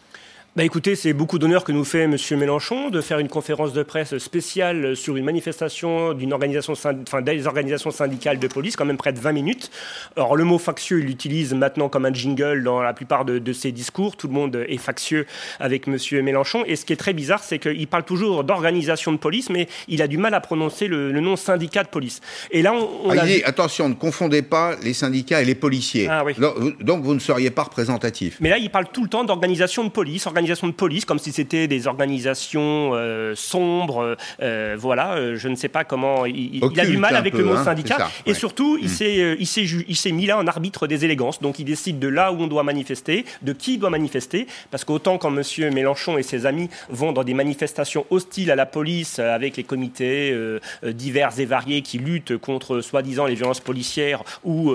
Bah écoutez, c'est beaucoup d'honneur que nous fait M. Mélenchon de faire une conférence de presse spéciale sur une manifestation d'une organisation, enfin, des organisations syndicales de police, quand même près de 20 minutes. Alors le mot factieux, il l'utilise maintenant comme un jingle dans la plupart de, de, ses discours. Tout le monde est factieux avec M. Mélenchon. Et ce qui est très bizarre, c'est qu'il parle toujours d'organisation de police, mais il a du mal à prononcer le, le nom syndicat de police. Et là, on, on ah, a dit, attention, ne confondez pas les syndicats et les policiers. Ah, oui. donc, donc, vous ne seriez pas représentatif. Mais là, il parle tout le temps d'organisation de police, organisation de police, comme si c'était des organisations euh, sombres. Euh, voilà, euh, je ne sais pas comment. Il, il a du mal avec peu, le mot hein, syndicat. ça, Et surtout, il Mm. s'est il s'est ju- il s'est mis là en arbitre des élégances. Donc il décide de là où on doit manifester, de qui doit manifester. Parce qu'autant quand M. Mélenchon et ses amis vont dans des manifestations hostiles à la police, avec les comités euh, divers et variés qui luttent contre soi-disant les violences policières ou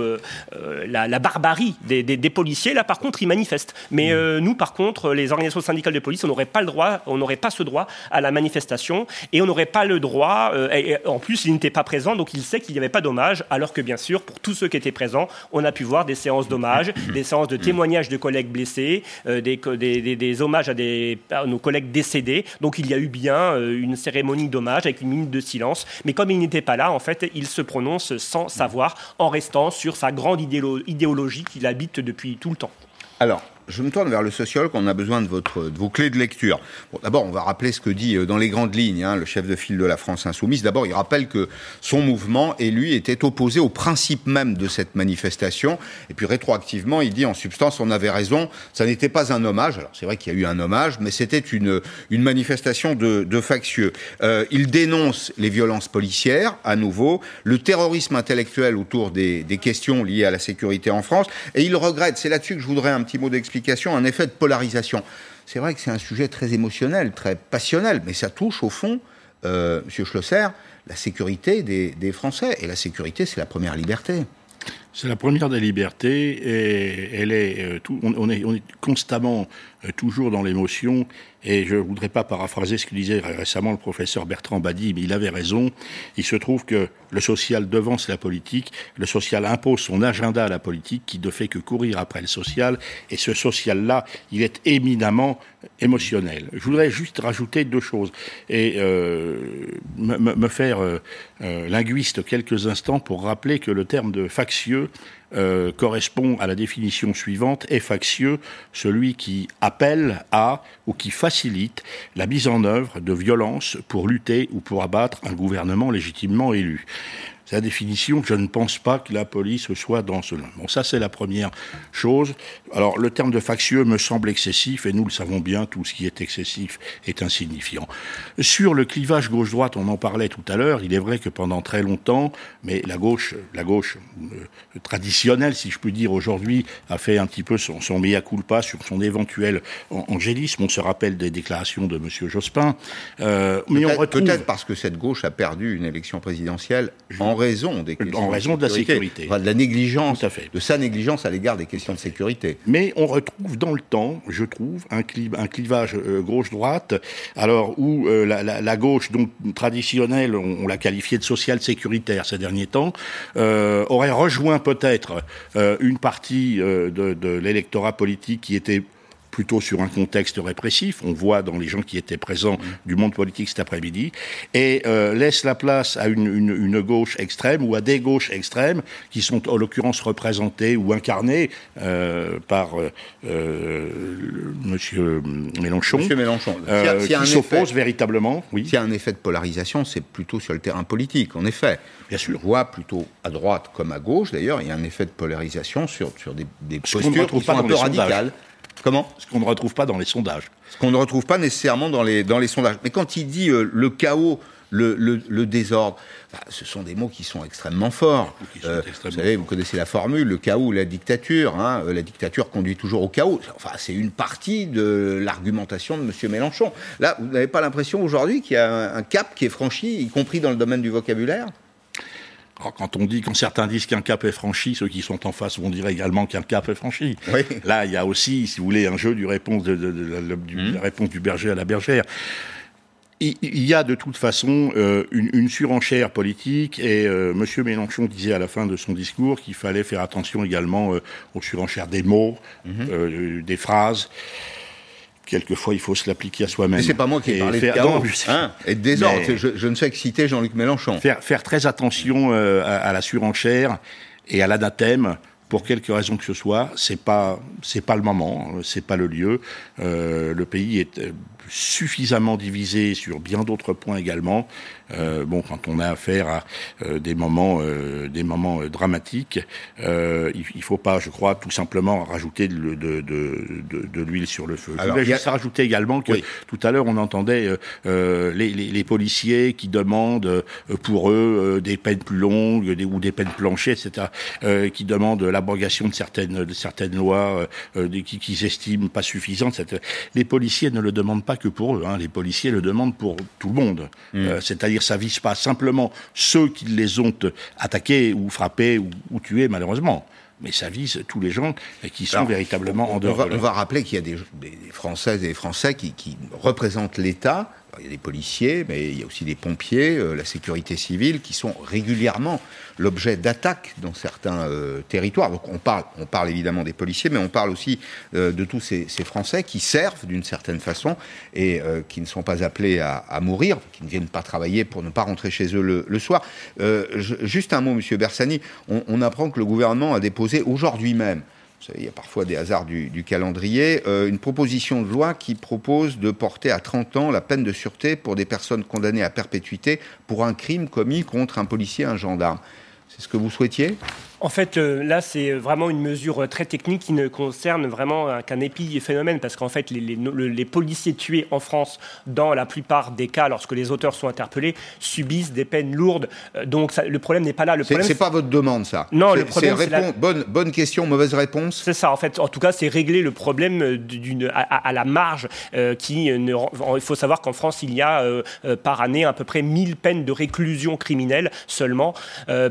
la, la barbarie des, des- des policiers, là par contre ils manifestent. Mais euh, nous par contre, les organisations syndicales de police, on n'aurait pas le droit, on n'aurait pas ce droit à la manifestation et on n'aurait pas le droit. euh, et, en plus, il n'était pas présent, donc il sait qu'il n'y avait pas d'hommage, alors que bien sûr, pour tous ceux qui étaient présents, on a pu voir des séances d'hommage, des séances de témoignages de collègues blessés, euh, des, des, hommages à, nos collègues décédés. Donc il y a eu bien euh, une cérémonie d'hommage avec une minute de silence. Mais comme il n'était pas là, en fait, il se prononce sans savoir, en restant sur sa grande idéolo- idéologie qu'il habite depuis tout le temps. Alors, je me tourne vers le sociologue, on a besoin de, votre, de vos clés de lecture. D'abord, on va rappeler ce que dit euh, dans les grandes lignes hein, le chef de file de la France insoumise. D'abord, il rappelle que son mouvement et lui étaient opposés au principe même de cette manifestation. Et puis rétroactivement, il dit en substance, on avait raison, ça n'était pas un hommage. Alors c'est vrai qu'il y a eu un hommage, mais c'était une, une manifestation de, de factieux. Euh, il dénonce les violences policières, à nouveau, le terrorisme intellectuel autour des, des questions liées à la sécurité en France, et il regrette, c'est là-dessus que je voudrais un petit mot d'explication, un effet de polarisation. C'est vrai que c'est un sujet très émotionnel, très passionnel, mais ça touche au fond, euh, Monsieur Schlosser, la sécurité des, Français. Et la sécurité, c'est la première liberté. C'est la première des libertés et elle est, euh, on est constamment euh, toujours dans l'émotion et je voudrais pas paraphraser ce que disait ré- récemment le professeur Bertrand Badi, mais il avait raison. Il se trouve que le social devance la politique, le social impose son agenda à la politique qui ne fait que courir après le social et ce social-là, il est éminemment émotionnel. Je voudrais juste rajouter deux choses et euh, me faire euh, euh, linguiste quelques instants pour rappeler que le terme de factieux euh, correspond à la définition suivante est factieux celui qui appelle à ou qui facilite la mise en œuvre de violences pour lutter ou pour abattre un gouvernement légitimement élu. C'est la définition. Je ne pense pas que la police soit dans ce. Bon, ça c'est la première chose. Alors le terme de factieux me semble excessif et nous le savons bien. Tout ce qui est excessif est insignifiant. Sur le clivage gauche-droite, on en parlait tout à l'heure. Il est vrai que pendant très longtemps, mais la gauche, la gauche euh, traditionnelle, si je puis dire aujourd'hui, a fait un petit peu son, son mea culpa sur son éventuel an- angélisme. On se rappelle des déclarations de Monsieur Jospin. Euh, mais on retrouve peut-être parce que cette gauche a perdu une élection présidentielle en raison des questions en raison de, la sécurité, de la négligence, de sa négligence à l'égard des questions de sécurité. Mais on retrouve dans le temps, je trouve, un, clivage euh, gauche-droite, alors où euh, la, gauche, donc traditionnelle, on, l'a qualifiée de social sécuritaire ces derniers temps, euh, aurait rejoint peut-être une partie de, de l'électorat politique qui était plutôt sur un contexte répressif, on voit dans les gens qui étaient présents du monde politique cet après-midi, et euh, laisse la place à une, une, gauche extrême ou à des gauches extrêmes qui sont en l'occurrence représentées ou incarnées euh, par euh, Monsieur Mélenchon, Monsieur Mélenchon. qui s'oppose véritablement. Oui. S'il y a un effet de polarisation, c'est plutôt sur le terrain politique, en effet. Bien sûr. On voit plutôt à droite comme à gauche, d'ailleurs, il y a un effet de polarisation sur, sur des, des postures qui sont un peu radicales. Comment? Ce qu'on ne retrouve pas dans les sondages. Ce qu'on ne retrouve pas nécessairement dans les, dans les sondages. Mais quand il dit euh, le chaos, le, le, désordre, bah, ce sont des mots qui sont extrêmement forts. Euh, vous savez, vous connaissez la formule, le chaos ou la dictature. Hein, euh, la dictature conduit toujours au chaos. Enfin, c'est une partie de l'argumentation de M. Mélenchon. Là, vous n'avez pas l'impression aujourd'hui qu'il y a un cap qui est franchi, y compris dans le domaine du vocabulaire? Quand on dit, quand certains disent qu'un cap est franchi, ceux qui sont en face vont dire également qu'un cap est franchi. Là, il y a aussi, si vous voulez, un jeu du réponse de, du, mmh. la réponse du berger à la bergère. Il, y a de toute façon euh, une, surenchère politique et euh, Monsieur Mélenchon disait à la fin de son discours qu'il fallait faire attention également euh, aux surenchères des mots, mmh. des phrases quelquefois il faut se l'appliquer à soi-même. Mais c'est pas moi qui ai parlé de chaos, hein, et de désordre. Je, ne fais que citer Jean-Luc Mélenchon. Faire, faire, très attention euh, à, la surenchère et à l'anathème pour quelque raison que ce soit, c'est pas c'est pas le moment, c'est pas le lieu. Euh, le pays est euh, suffisamment divisé sur bien d'autres points également. Euh, bon, quand on a affaire à euh, des moments, euh, des moments dramatiques, il, il faut pas, je crois, tout simplement rajouter de, de, de, de l'huile sur le feu. Alors, je voulais juste rajouter également que tout à l'heure on entendait les, les, les, policiers qui demandent pour eux des peines plus longues des, ou des peines planchées, etc., qui demandent l'abrogation de certaines, de certaines lois qu'ils qui estiment pas suffisantes. Les policiers ne le demandent pas que pour eux. Hein. Les policiers le demandent pour tout le monde. Mmh. C'est-à-dire ça vise pas simplement ceux qui les ont attaqués ou frappés ou, tués, malheureusement mais ça vise tous les gens qui sont véritablement en dehors. On va, rappeler qu'il y a des, Françaises et des Français qui, qui représentent l'État il y a des policiers, mais il y a aussi des pompiers, euh, la sécurité civile, qui sont régulièrement l'objet d'attaques dans certains euh, territoires. Donc on parle, on parle évidemment des policiers, mais on parle aussi euh, de tous ces, Français qui servent d'une certaine façon et qui ne sont pas appelés à, mourir, qui ne viennent pas travailler pour ne pas rentrer chez eux le, soir. juste un mot, Monsieur Bersani. on apprend que le gouvernement a déposé aujourd'hui même il y a parfois des hasards du, calendrier, euh, une proposition de loi qui propose de porter à 30 ans la peine de sûreté pour des personnes condamnées à perpétuité pour un crime commis contre un policier, un gendarme. C'est ce que vous souhaitiez? En fait, euh, là, c'est vraiment une mesure euh, très technique qui ne concerne vraiment euh, qu'un épiphénomène, parce qu'en fait, les, policiers tués en France, dans la plupart des cas, lorsque les auteurs sont interpellés, subissent des peines lourdes. Donc, le problème n'est pas là. Le problème, c'est pas votre demande, ça. Non, le problème, c'est la... bonne, bonne question, mauvaise réponse. C'est ça, en fait. En tout cas, c'est régler le problème d'une à, la marge. qui ne... Il faut savoir qu'en France, il y a par année à peu près 1000 peines de réclusion criminelle seulement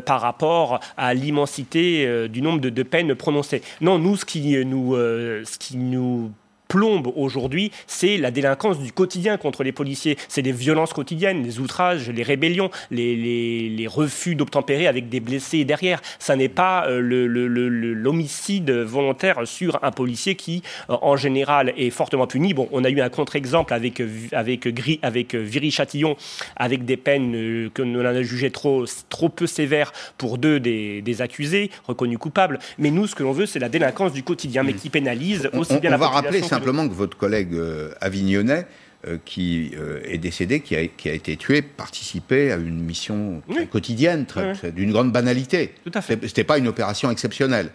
par rapport à l'immensité euh, du nombre de, peines prononcées. Non, nous, qui nous, euh, ce qui nous plombe aujourd'hui, c'est la délinquance du quotidien contre les policiers. C'est les violences quotidiennes, les outrages, les rébellions, les, refus d'obtempérer avec des blessés derrière. Ça n'est pas euh, l'homicide volontaire sur un policier qui, euh, en général, est fortement puni. Bon, on a eu un contre-exemple avec, avec, Gris, avec Viry Chatillon, avec des peines euh, que l'on a jugées trop, trop peu sévères pour deux des, accusés, reconnus coupables. Mais nous, ce que l'on veut, c'est la délinquance du quotidien, mais qui pénalise aussi bien la population simplement que votre collègue euh, avignonnais, euh, qui euh, est décédé, qui a, qui a, été tué, participait à une mission quotidienne, d'une grande banalité. Tout à fait. C'était pas une opération exceptionnelle.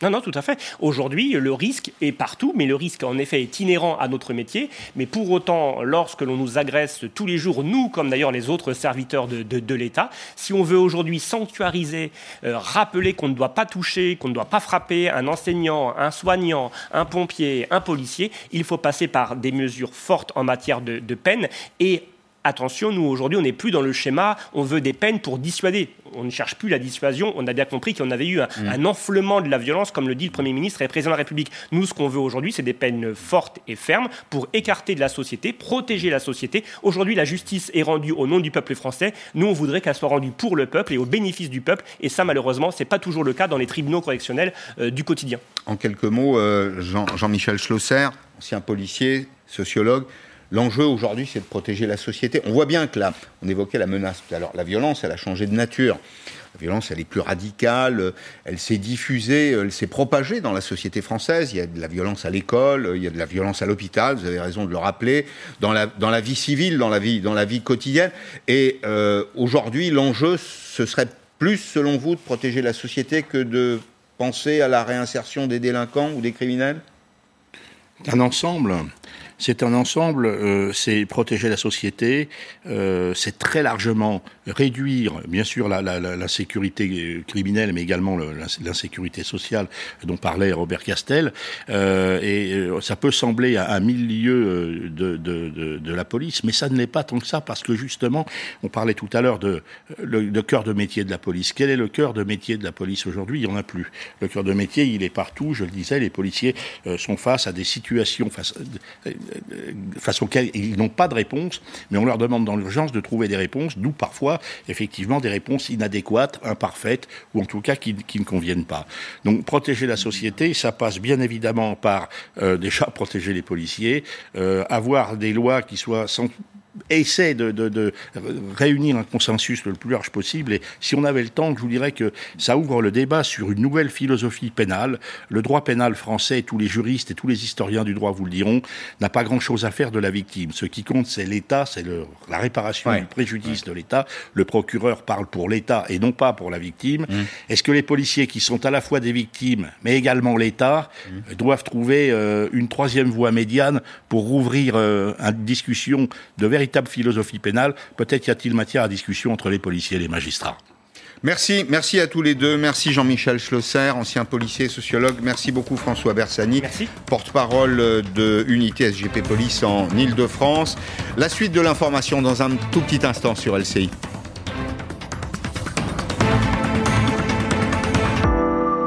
Non, non, tout à fait. Aujourd'hui, le risque est partout, mais le risque, en effet, est inhérent à notre métier. Mais pour autant, lorsque l'on nous agresse tous les jours, nous, comme d'ailleurs les autres serviteurs de, de, l'État, si on veut aujourd'hui sanctuariser, euh, rappeler qu'on ne doit pas toucher, qu'on ne doit pas frapper un enseignant, un soignant, un pompier, un policier, il faut passer par des mesures fortes en matière de, de peine et attention, nous aujourd'hui, on n'est plus dans le schéma, on veut des peines pour dissuader. On ne cherche plus la dissuasion. On a bien compris qu'on avait eu un, mm. un, enflement de la violence, comme le dit le Premier ministre et le Président de la République. Nous, ce qu'on veut aujourd'hui, c'est des peines fortes et fermes pour écarter de la société, protéger la société. Aujourd'hui, la justice est rendue au nom du peuple français. Nous, on voudrait qu'elle soit rendue pour le peuple et au bénéfice du peuple. Et ça, malheureusement, ce n'est pas toujours le cas dans les tribunaux correctionnels euh, du quotidien. En quelques mots, euh, Jean-Michel Schlosser, ancien policier, sociologue, L'enjeu aujourd'hui, c'est de protéger la société. On voit bien que là, on évoquait la menace tout. La violence, elle a changé de nature. La violence, elle est plus radicale, elle s'est diffusée, elle s'est propagée dans la société française. Il y a de la violence à l'école, il y a de la violence à l'hôpital, vous avez raison de le rappeler, dans la, dans la vie civile, dans la vie, dans la vie quotidienne. Et euh, aujourd'hui, l'enjeu, ce serait plus, selon vous, de protéger la société que de penser à la réinsertion des délinquants ou des criminels? Un ensemble c'est un ensemble, euh, c'est protéger la société, euh, c'est très largement réduire, bien sûr, la, la, la sécurité criminelle, mais également l'insécurité sociale dont parlait Robert Castel. Euh, et euh, ça peut sembler à, un milieu de, de, de, de, la police, mais ça ne l'est pas tant que ça, parce que justement, on parlait tout à l'heure de, cœur de métier de la police. Quel est le cœur de métier de la police aujourd'hui? Il n'y en a plus. Le cœur de métier, il est partout, je le disais, les policiers sont face à des situations, face, face auxquelles ils n'ont pas de réponse, mais on leur demande dans l'urgence de trouver des réponses, d'où parfois, effectivement, des réponses inadéquates, imparfaites, ou en tout cas qui, qui ne conviennent pas. Donc protéger la société, ça passe bien évidemment par euh, déjà [LAUGHS] protéger les policiers, euh, avoir des lois qui soient sans essaie de, de, de, réunir un consensus le plus large possible. Et si on avait le temps, je vous dirais que ça ouvre le débat sur une nouvelle philosophie pénale. Le droit pénal français, tous les juristes et tous les historiens du droit vous le diront, n'a pas grand-chose à faire de la victime. Ce qui compte, c'est l'État, c'est la réparation du préjudice de l'État. Le procureur parle pour l'État et non pas pour la victime. Mmh. Est-ce que les policiers, qui sont à la fois des victimes, mais également l'État, mmh. doivent trouver euh, une troisième voie médiane pour rouvrir euh, une discussion de véritable philosophie pénale. Peut-être y a-t-il matière à discussion entre les policiers et les magistrats. Merci, merci à tous les deux. Merci Jean-Michel Schlosser, ancien policier et sociologue. Merci beaucoup François Bersani, porte-parole de Unité SGP Police en Ile-de-France. La suite de l'information dans un tout petit instant sur LCI.